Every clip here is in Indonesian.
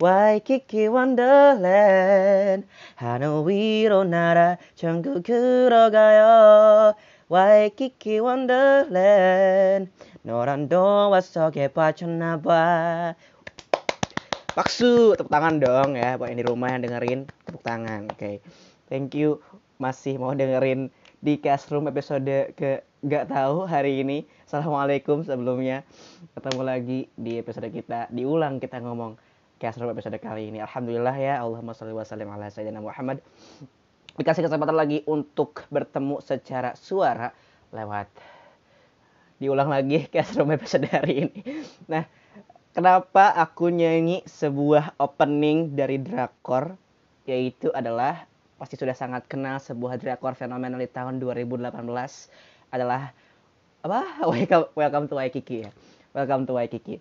Waikiki Wonderland 하늘 위로 날아 전국으로 가요 Waikiki Wonderland 노란 동화 속에 빠졌나봐 Baksu, tepuk tangan dong ya buat yang di rumah yang dengerin tepuk tangan. Oke. Okay. Thank you masih mau dengerin di Room episode ke gak tahu hari ini. Assalamualaikum sebelumnya. Ketemu lagi di episode kita. Diulang kita ngomong Room episode kali ini. Alhamdulillah ya. Allahumma sholli wa sallim ala sayyidina Muhammad. Dikasih kesempatan lagi untuk bertemu secara suara lewat diulang lagi Room episode hari ini. Nah, Kenapa aku nyanyi sebuah opening dari drakor yaitu adalah pasti sudah sangat kenal sebuah drakor fenomenal di tahun 2018 adalah apa? Welcome, welcome to Waikiki ya. Welcome to Waikiki.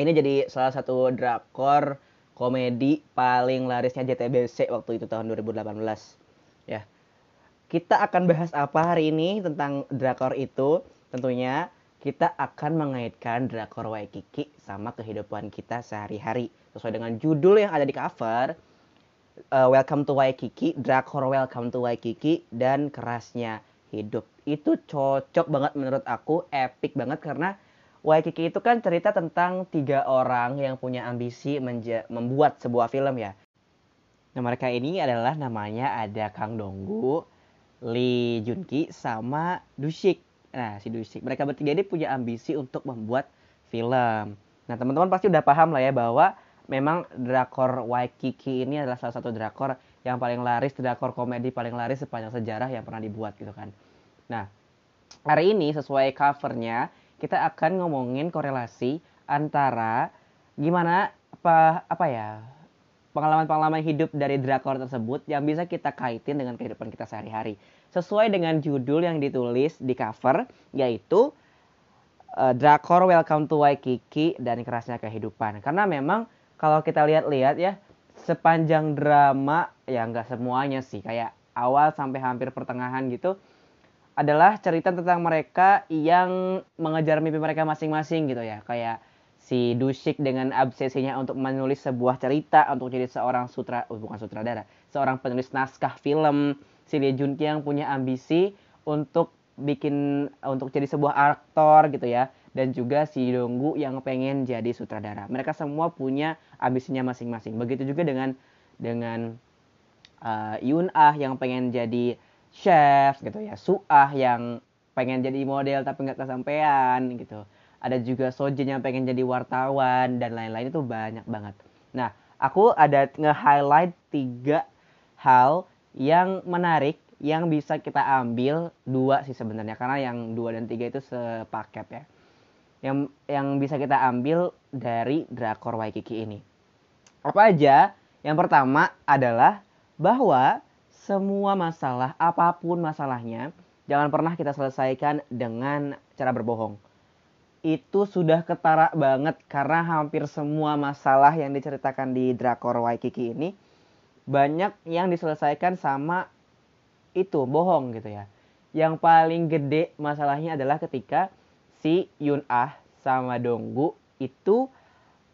Ini jadi salah satu drakor komedi paling larisnya JTBC waktu itu tahun 2018 ya. Kita akan bahas apa hari ini tentang drakor itu? Tentunya kita akan mengaitkan drakor Waikiki sama kehidupan kita sehari-hari. Sesuai dengan judul yang ada di cover, uh, Welcome to Waikiki, drakor Welcome to Waikiki, dan kerasnya hidup. Itu cocok banget menurut aku, epic banget karena Waikiki itu kan cerita tentang tiga orang yang punya ambisi membuat sebuah film ya. Nah mereka ini adalah namanya ada Kang Donggu, Lee Junki, sama Dushik. Nah, si Dusik. Mereka bertiga ini punya ambisi untuk membuat film. Nah, teman-teman pasti udah paham lah ya bahwa memang drakor Waikiki ini adalah salah satu drakor yang paling laris, drakor komedi paling laris sepanjang sejarah yang pernah dibuat gitu kan. Nah, hari ini sesuai covernya kita akan ngomongin korelasi antara gimana apa apa ya pengalaman-pengalaman hidup dari drakor tersebut yang bisa kita kaitin dengan kehidupan kita sehari-hari. Sesuai dengan judul yang ditulis di cover, yaitu uh, Drakor Welcome to Waikiki dan Kerasnya Kehidupan. Karena memang kalau kita lihat-lihat ya, sepanjang drama, ya nggak semuanya sih, kayak awal sampai hampir pertengahan gitu, adalah cerita tentang mereka yang mengejar mimpi mereka masing-masing gitu ya. Kayak si Dushik dengan obsesinya untuk menulis sebuah cerita untuk jadi seorang sutra oh, bukan sutradara, seorang penulis naskah film. Si Lee Jun yang punya ambisi untuk bikin untuk jadi sebuah aktor gitu ya dan juga si Donggu yang pengen jadi sutradara. Mereka semua punya ambisinya masing-masing. Begitu juga dengan dengan uh, Yun Ah yang pengen jadi chef gitu ya, Su Ah yang pengen jadi model tapi nggak kesampaian gitu ada juga Sojin yang pengen jadi wartawan dan lain-lain itu banyak banget. Nah, aku ada nge-highlight tiga hal yang menarik yang bisa kita ambil dua sih sebenarnya karena yang dua dan tiga itu sepaket ya. Yang yang bisa kita ambil dari drakor Waikiki ini. Apa aja? Yang pertama adalah bahwa semua masalah apa pun masalahnya jangan pernah kita selesaikan dengan cara berbohong itu sudah ketara banget karena hampir semua masalah yang diceritakan di Drakor Waikiki ini banyak yang diselesaikan sama itu bohong gitu ya. Yang paling gede masalahnya adalah ketika si Yun Ah sama Donggu itu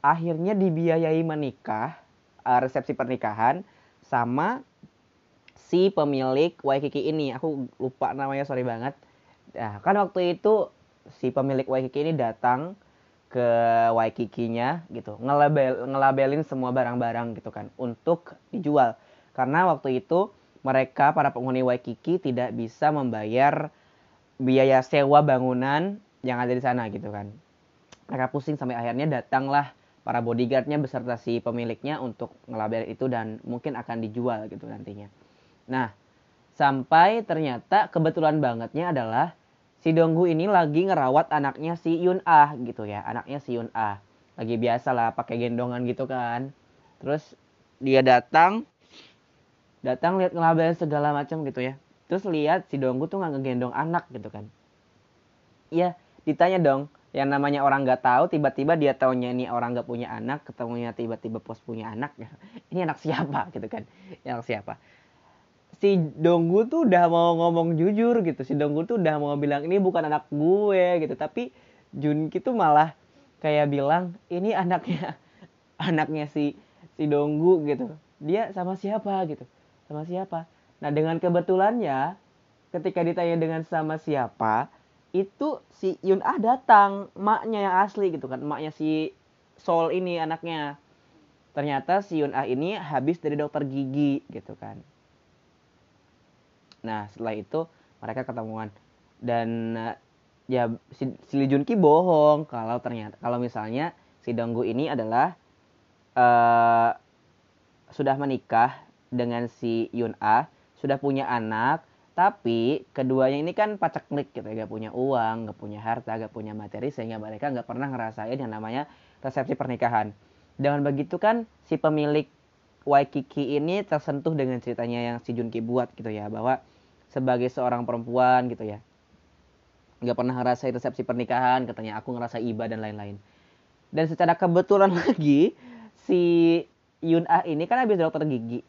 akhirnya dibiayai menikah, eh, resepsi pernikahan sama si pemilik Waikiki ini. Aku lupa namanya, sorry banget. Nah, kan waktu itu si pemilik Waikiki ini datang ke Waikikinya gitu, ngelabel ngelabelin semua barang-barang gitu kan untuk dijual. Karena waktu itu mereka para penghuni Waikiki tidak bisa membayar biaya sewa bangunan yang ada di sana gitu kan. Mereka pusing sampai akhirnya datanglah para bodyguardnya beserta si pemiliknya untuk ngelabel itu dan mungkin akan dijual gitu nantinya. Nah, sampai ternyata kebetulan bangetnya adalah si Donggu ini lagi ngerawat anaknya si Yun Ah gitu ya anaknya si Yun Ah. Lagi biasa lah pakai gendongan gitu kan. Terus dia datang datang lihat ngelabel segala macam gitu ya. Terus lihat si Donggu tuh nggak ngegendong anak gitu kan. Iya ditanya dong yang namanya orang nggak tahu tiba-tiba dia taunya ini orang nggak punya anak ketemunya tiba-tiba pos punya anak. Ini anak siapa gitu kan? Anak siapa si Donggu tuh udah mau ngomong jujur gitu. Si Donggu tuh udah mau bilang ini bukan anak gue gitu. Tapi Junki tuh malah kayak bilang ini anaknya anaknya si si Donggu gitu. Dia sama siapa? gitu. Sama siapa? Nah dengan kebetulannya ketika ditanya dengan sama siapa itu si Yun Ah datang maknya yang asli gitu kan maknya si Sol ini anaknya. Ternyata si Yun Ah ini habis dari dokter gigi gitu kan nah setelah itu mereka ketemuan dan ya si, si Lee Jun Ki bohong kalau ternyata kalau misalnya si Donggu ini adalah uh, sudah menikah dengan si Yun Ah, sudah punya anak, tapi keduanya ini kan pacak klik gitu ya, gak punya uang, gak punya harta, gak punya materi sehingga mereka gak pernah ngerasain yang namanya resepsi pernikahan. Dengan begitu kan si pemilik Waikiki ini tersentuh dengan ceritanya yang si Junki buat gitu ya bahwa sebagai seorang perempuan gitu ya. Nggak pernah ngerasain resepsi pernikahan katanya aku ngerasa iba dan lain-lain. Dan secara kebetulan lagi si Yun Ah ini kan habis dokter gigi.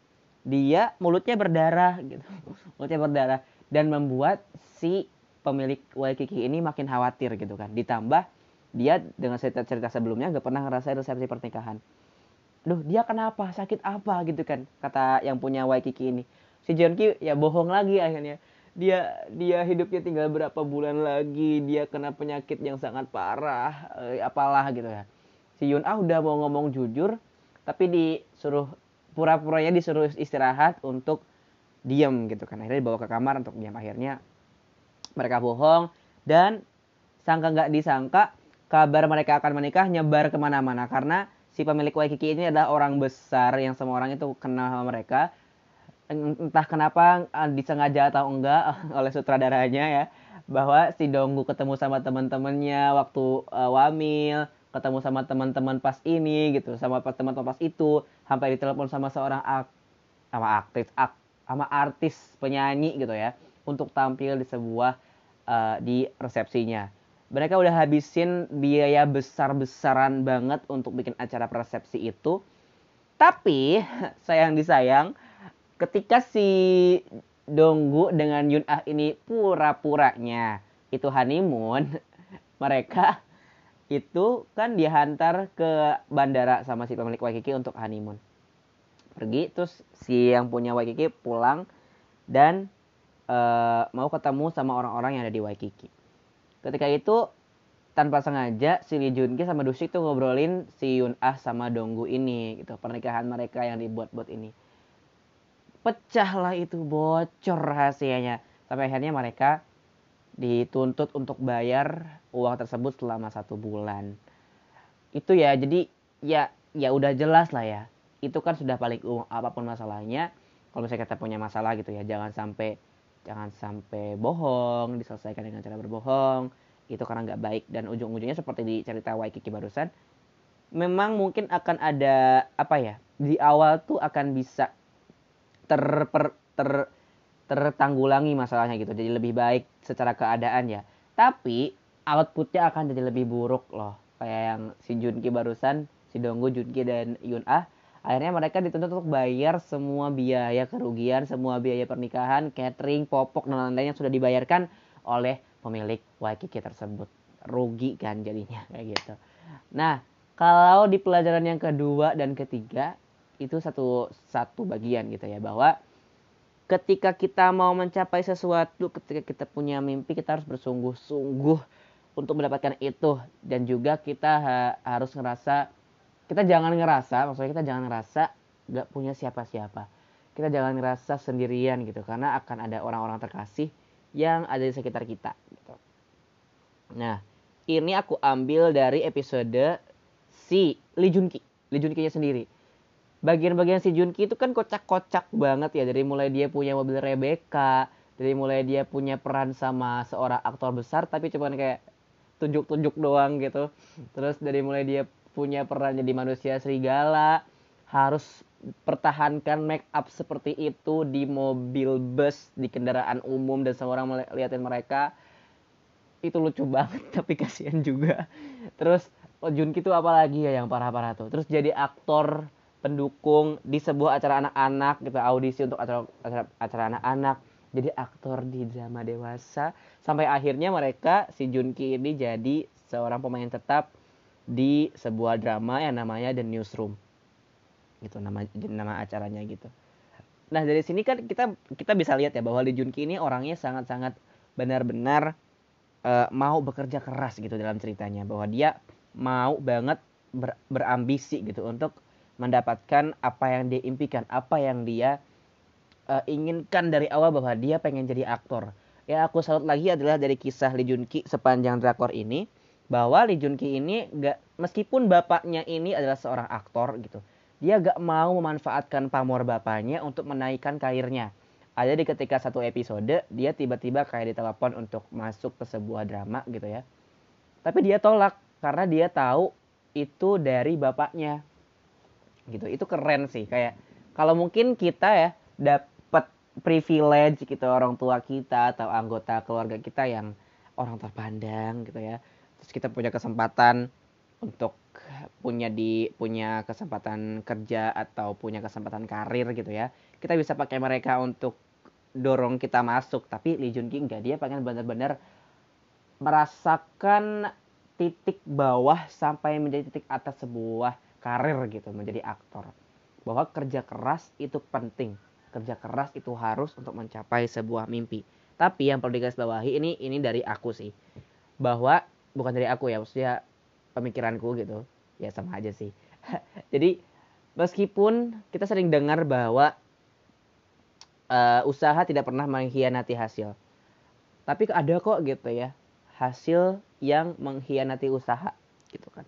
Dia mulutnya berdarah gitu. Mulutnya berdarah. Dan membuat si pemilik Waikiki ini makin khawatir gitu kan. Ditambah dia dengan cerita-cerita sebelumnya gak pernah ngerasain resepsi pernikahan. Duh dia kenapa? Sakit apa gitu kan? Kata yang punya Waikiki ini si Jeonki ya bohong lagi akhirnya. Dia dia hidupnya tinggal berapa bulan lagi dia kena penyakit yang sangat parah eh, apalah gitu ya. Si Yun Ah udah mau ngomong jujur tapi disuruh pura-puranya disuruh istirahat untuk diam gitu kan. Akhirnya dibawa ke kamar untuk diam akhirnya mereka bohong dan sangka nggak disangka kabar mereka akan menikah nyebar ke mana-mana. Karena si pemilik Waikiki ini adalah orang besar yang semua orang itu kenal sama mereka entah kenapa ah, disengaja atau enggak oleh sutradaranya ya bahwa si Donggu ketemu sama teman-temannya waktu uh, wamil ketemu sama teman-teman pas ini gitu sama teman-teman pas itu sampai ditelepon sama seorang ak sama aktif ak sama artis penyanyi gitu ya untuk tampil di sebuah uh, di resepsinya. Mereka udah habisin biaya besar-besaran banget untuk bikin acara persepsi itu. Tapi sayang disayang ketika si Donggu dengan Yun Ah ini pura-puranya itu honeymoon, mereka itu kan dihantar ke bandara sama si pemilik Waikiki untuk honeymoon. Pergi terus si yang punya Waikiki pulang dan uh, mau ketemu sama orang-orang yang ada di Waikiki. Ketika itu tanpa sengaja si Lee Jun Ki sama Dusik tuh ngobrolin si Yun Ah sama Donggu ini gitu pernikahan mereka yang dibuat-buat ini pecahlah itu bocor rahasianya. Sampai akhirnya mereka dituntut untuk bayar uang tersebut selama satu bulan. Itu ya jadi ya ya udah jelas lah ya. Itu kan sudah paling umum apa pun masalahnya. Kalau misalnya kita punya masalah gitu ya jangan sampai jangan sampai bohong diselesaikan dengan cara berbohong. Itu karena nggak baik. Dan ujung-ujungnya seperti di cerita Waikiki barusan memang mungkin akan ada apa ya di awal tuh akan bisa ter, per, ter tertanggulangi masalahnya gitu. Jadi lebih baik secara keadaan ya. Tapi outputnya akan jadi lebih buruk loh. Kayak yang si Junki barusan si Donggu Junki dan Yun Ah akhirnya mereka dituntut untuk bayar semua biaya kerugian semua biaya pernikahan catering popok dan lain-lain yang sudah dibayarkan oleh pemilik Waikiki tersebut. Rugi kan jadinya kayak gitu. Nah kalau di pelajaran yang kedua dan ketiga itu satu satu bagian gitu ya bahwa ketika kita mau mencapai sesuatu ketika kita punya mimpi kita harus bersungguh-sungguh untuk mendapatkan itu. Dan juga kita ha harus ngerasa kita jangan ngerasa maksudnya kita jangan ngerasa gak punya siapa-siapa. Kita jangan ngerasa sendirian gitu karena akan ada orang-orang terkasih yang ada di sekitar kita gitu. Nah, ini aku ambil dari episode si Lee Junki, Lee Junki-nya sendiri bagian-bagian si Junki itu kan kocak-kocak banget ya. Dari mulai dia punya mobil Rebecca dari mulai dia punya peran sama seorang aktor besar tapi cuman kayak tunjuk-tunjuk doang gitu. Terus dari mulai dia punya peran jadi manusia serigala harus pertahankan make up seperti itu di mobil bus di kendaraan umum dan semua orang melihatin mereka. Itu lucu banget tapi kasihan juga. Terus oh Junki itu apalagi ya yang parah-parah tuh? Terus jadi aktor pendukung di sebuah acara anak-anak gitu audisi untuk acara acara, acara anak-anak. Jadi aktor di drama dewasa. Sampai akhirnya mereka si Junki ini jadi seorang pemain tetap di sebuah drama yang namanya The Newsroom. Gitu nama nama acaranya gitu. Nah dari sini kan kita kita bisa lihat ya bahwa Lee Jun Ki ini orangnya sangat-sangat benar-benar uh, mau bekerja keras gitu dalam ceritanya. Bahwa dia mau banget ber, berambisi gitu untuk mendapatkan apa yang dia impikan apa yang dia uh, inginkan dari awal bahwa dia pengen jadi aktor ya aku salut lagi adalah dari kisah Lee Jun Ki sepanjang drakor ini bahwa Lee Jun Ki ini gak meskipun bapaknya ini adalah seorang aktor gitu dia gak mau memanfaatkan pamor bapaknya untuk menaikkan karirnya. Ada di ketika satu episode dia tiba-tiba kayak ditelepon untuk masuk ke sebuah drama gitu ya. Tapi dia tolak karena dia tahu itu dari bapaknya. Gitu. Itu keren sih kayak kalau mungkin kita ya dapat privilege gitu orang tua kita atau anggota keluarga kita yang orang terpandang gitu ya. Terus kita punya kesempatan untuk punya di punya kesempatan kerja atau punya kesempatan karir gitu ya kita bisa pakai mereka untuk dorong kita masuk tapi Lee Jun Ki enggak dia pengen benar-benar merasakan titik bawah sampai menjadi titik atas sebuah karir gitu menjadi aktor. Bahwa kerja keras itu penting. Kerja keras itu harus untuk mencapai sebuah mimpi. Tapi yang perlu digarisbawahi ini ini dari aku sih. Bahwa bukan dari aku ya maksudnya pemikiranku gitu. Ya sama aja sih. Jadi meskipun kita sering dengar bahwa uh, usaha tidak pernah mengkhianati hasil. Tapi ada kok gitu ya hasil yang mengkhianati usaha gitu kan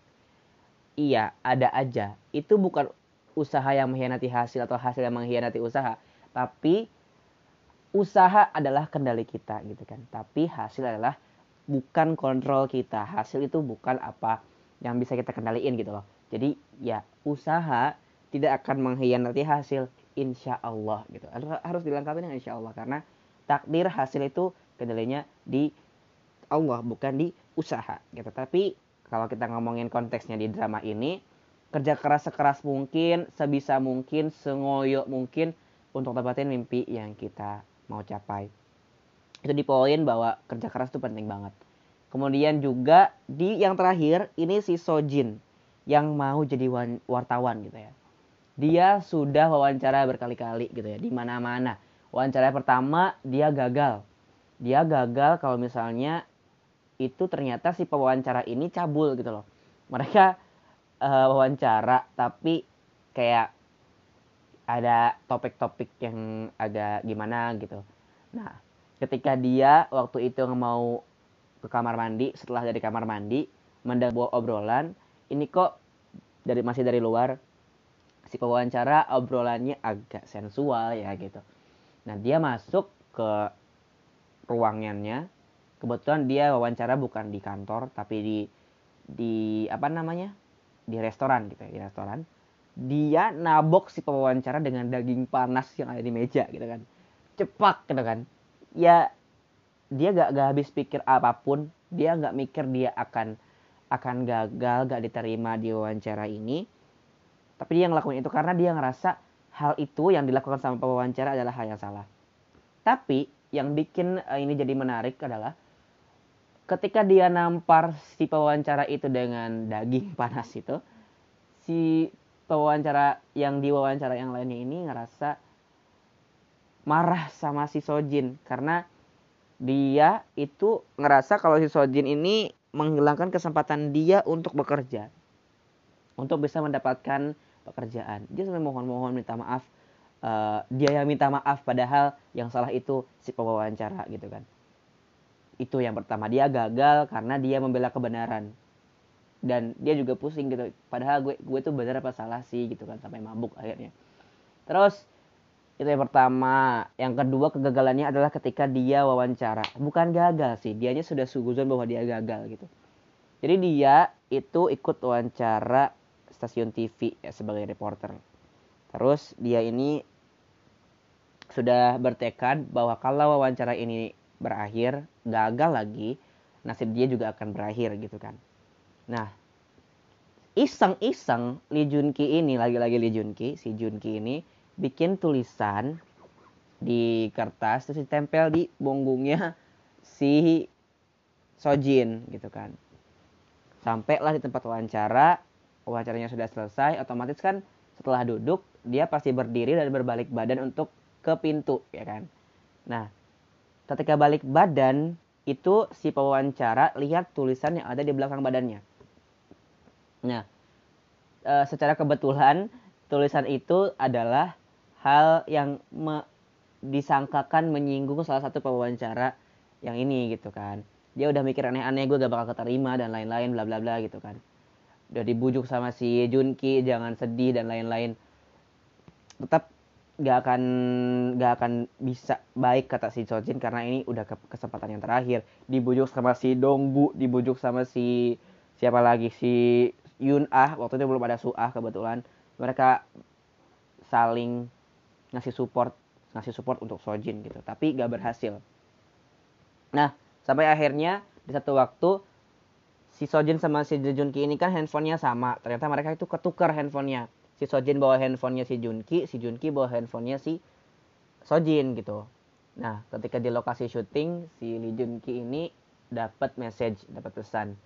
iya ada aja. Itu bukan usaha yang mengkhianati hasil atau hasil yang mengkhianati usaha. Tapi usaha adalah kendali kita gitu kan. Tapi hasil adalah bukan kontrol kita. Hasil itu bukan apa yang bisa kita kendaliin gitu loh. Jadi ya usaha tidak akan mengkhianati hasil insya Allah gitu. Harus dilengkapi dengan insya Allah. Karena takdir hasil itu kendalinya di Allah bukan di usaha gitu. Tapi kalau kita ngomongin konteksnya di drama ini kerja keras sekeras mungkin sebisa mungkin sengoyo mungkin untuk dapatin mimpi yang kita mau capai itu di poin bahwa kerja keras itu penting banget Kemudian juga di yang terakhir ini si Sojin yang mau jadi wartawan gitu ya. Dia sudah wawancara berkali-kali gitu ya di mana-mana. Wawancara pertama dia gagal. Dia gagal kalau misalnya itu ternyata si pewawancara ini cabul gitu loh. Mereka uh, wawancara tapi kayak ada topik-topik yang agak gimana gitu. Nah, ketika dia waktu itu mau ke kamar mandi setelah dari kamar mandi mendengar obrolan ini kok dari masih dari luar si pewawancara obrolannya agak sensual ya gitu nah dia masuk ke ruangannya kebetulan dia wawancara bukan di kantor tapi di di apa namanya? Di restoran gitu ya di restoran. Dia nabok si pewawancara dengan daging panas yang ada di meja gitu kan. Cepat gitu kan. Ya dia gak, gak habis pikir apa pun dia gak mikir dia akan akan gagal gak diterima di wawancara ini. Tapi dia ngelakuin itu karena dia ngerasa hal itu yang dilakukan sama pewawancara adalah hal yang salah. Tapi yang bikin uh, ini jadi menarik adalah ketika dia nampar si pewawancara itu dengan daging panas itu si pewawancara yang diwawancara yang lainnya ini ngerasa marah sama si Sojin karena dia itu ngerasa kalau si Sojin ini menghilangkan kesempatan dia untuk bekerja untuk bisa mendapatkan pekerjaan. Dia sampai mohon-mohon minta maaf uh, dia yang minta maaf padahal yang salah itu si pewawancara gitu kan itu yang pertama dia gagal karena dia membela kebenaran dan dia juga pusing gitu padahal gue gue tuh benar apa salah sih gitu kan sampai mabuk akhirnya terus itu yang pertama. Yang kedua kegagalannya adalah ketika dia wawancara. Bukan gagal sih, dianya sudah suguzon bahwa dia gagal gitu. Jadi dia itu ikut wawancara stasiun TV ya, sebagai reporter. Terus dia ini sudah bertekad bahwa kalau wawancara ini berakhir gagal lagi, nasib dia juga akan berakhir gitu kan. Nah, iseng-iseng Lee Junki ini lagi-lagi Lee Junki, si Junki ini bikin tulisan di kertas terus ditempel di bonggungnya si Sojin gitu kan. Sampailah di tempat wawancara, wawancaranya sudah selesai, otomatis kan setelah duduk dia pasti berdiri dan berbalik badan untuk ke pintu ya kan nah ketika balik badan itu si pewawancara lihat tulisan yang ada di belakang badannya. Nah e, secara kebetulan tulisan itu adalah hal yang me, disangkakan menyinggung salah satu pewawancara yang ini gitu kan. Dia udah mikir aneh-aneh gue gak bakal keterima dan lain-lain bla bla bla gitu kan. Udah dibujuk sama si Junki jangan sedih dan lain-lain. Tetap gak akan gak akan bisa baik kata si Sojin karena ini udah ke kesempatan yang terakhir. Dibujuk sama si Dongbu dibujuk sama si siapa lagi? Si Yun Ah waktu itu belum ada Suah kebetulan. Mereka saling ngasih support ngasih support untuk Sojin gitu tapi gak berhasil. Nah sampai akhirnya di satu waktu si Sojin sama si Junki ini kan handphonenya sama. Ternyata mereka itu ketukar handphonenya si Sojin bawa handphonenya si Junki si Junki bawa handphonenya si Sojin gitu. Nah ketika di lokasi syuting si Lee Junki ini dapat message dapat pesan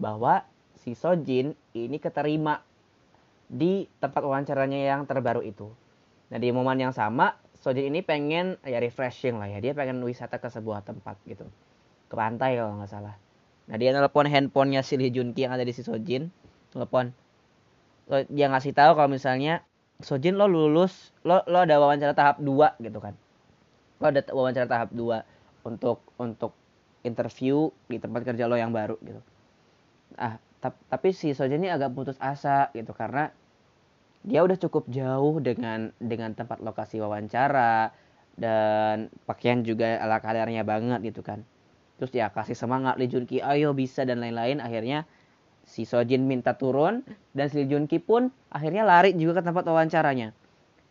bahwa si Sojin ini keterima di tempat wawancaranya yang terbaru itu. Nah di momen yang sama Sojin ini pengen ya refreshing lah ya. Dia pengen wisata ke sebuah tempat gitu. Ke pantai kalau nggak salah. Nah dia nelpon handphonenya si Lee Junki yang ada di si Sojin. Telepon dia ngasih tahu kalau misalnya Sojin lo lulus lo lo ada wawancara tahap 2 gitu kan. Lo ada wawancara tahap 2 untuk untuk interview di tempat kerja lo yang baru gitu. Ah tapi si Sojin ini agak putus asa gitu karena dia udah cukup jauh dengan dengan tempat lokasi wawancara dan pakaian juga ala kadarnya banget gitu kan. Terus ya kasih semangat Lee Junki ayo bisa dan lain-lain. Akhirnya si Sojin minta turun dan si Junki pun akhirnya lari juga ke tempat wawancaranya.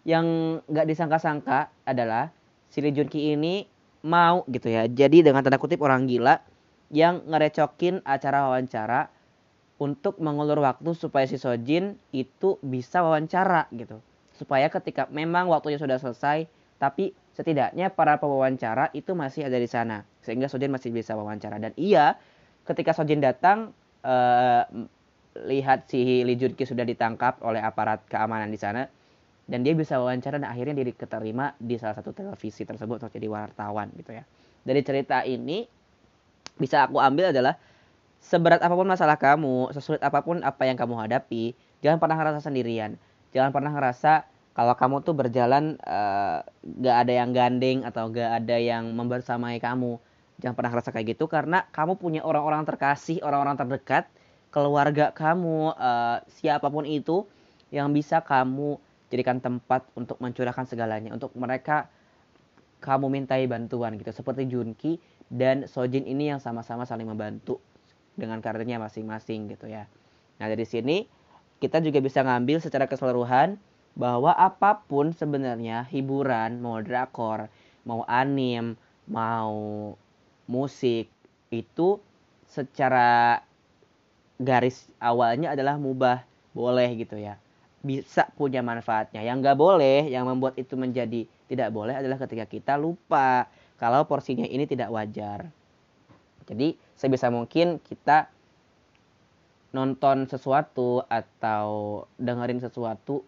Yang nggak disangka-sangka adalah si Lee ini mau gitu ya. Jadi dengan tanda kutip orang gila yang ngerecokin acara wawancara untuk mengulur waktu supaya si Sojin itu bisa wawancara gitu. Supaya ketika memang waktunya sudah selesai tapi setidaknya para pewawancara itu masih ada di sana. Sehingga Sojin masih bisa wawancara. Dan iya ketika Sojin datang uh, lihat si Lee Junki sudah ditangkap oleh aparat keamanan di sana. Dan dia bisa wawancara dan akhirnya dia diterima di salah satu televisi tersebut untuk jadi wartawan gitu ya. Dari cerita ini bisa aku ambil adalah seberat apa pun masalah kamu sesulit apa pun apa yang kamu hadapi jangan pernah ngerasa sendirian. Jangan pernah ngerasa kalau kamu tuh berjalan uh, gak ada yang gandeng atau gak ada yang membersamai kamu jangan pernah ngerasa kayak gitu karena kamu punya orang-orang terkasih orang-orang terdekat keluarga kamu uh, siapa pun itu yang bisa kamu jadikan tempat untuk mencurahkan segalanya untuk mereka kamu mintai bantuan gitu. Seperti Junki dan Sojin ini yang sama-sama saling membantu dengan karirnya masing-masing gitu ya. Nah dari sini kita juga bisa ngambil secara keseluruhan bahwa apa pun sebenarnya hiburan mau drakor mau anim mau musik itu secara garis awalnya adalah mubah boleh gitu ya. Bisa punya manfaatnya. Yang nggak boleh yang membuat itu menjadi tidak boleh adalah ketika kita lupa kalau porsinya ini tidak wajar. Jadi sebisa mungkin kita nonton sesuatu atau dengerin sesuatu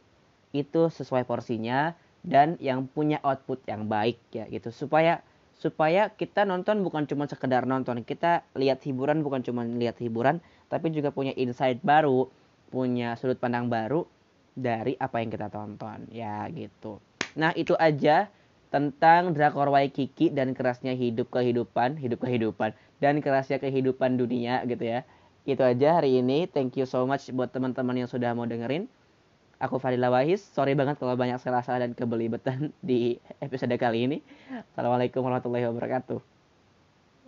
itu sesuai porsinya dan yang punya output yang baik ya gitu. Supaya supaya kita nonton bukan cuma sekedar nonton. Kita lihat hiburan bukan cuma lihat hiburan tapi juga punya insight baru punya sudut pandang baru dari apa yang kita tonton. Ya gitu. Nah itu aja tentang drakor Waikiki dan kerasnya hidup kehidupan hidup kehidupan dan kerasnya kehidupan dunia gitu ya. Itu aja hari ini. Thank you so much buat teman-teman yang sudah mau dengerin Aku Fadila Wahis. Sorry banget kalau banyak salah-salah dan kebelibetan di episode kali ini. Assalamualaikum warahmatullahi wabarakatuh.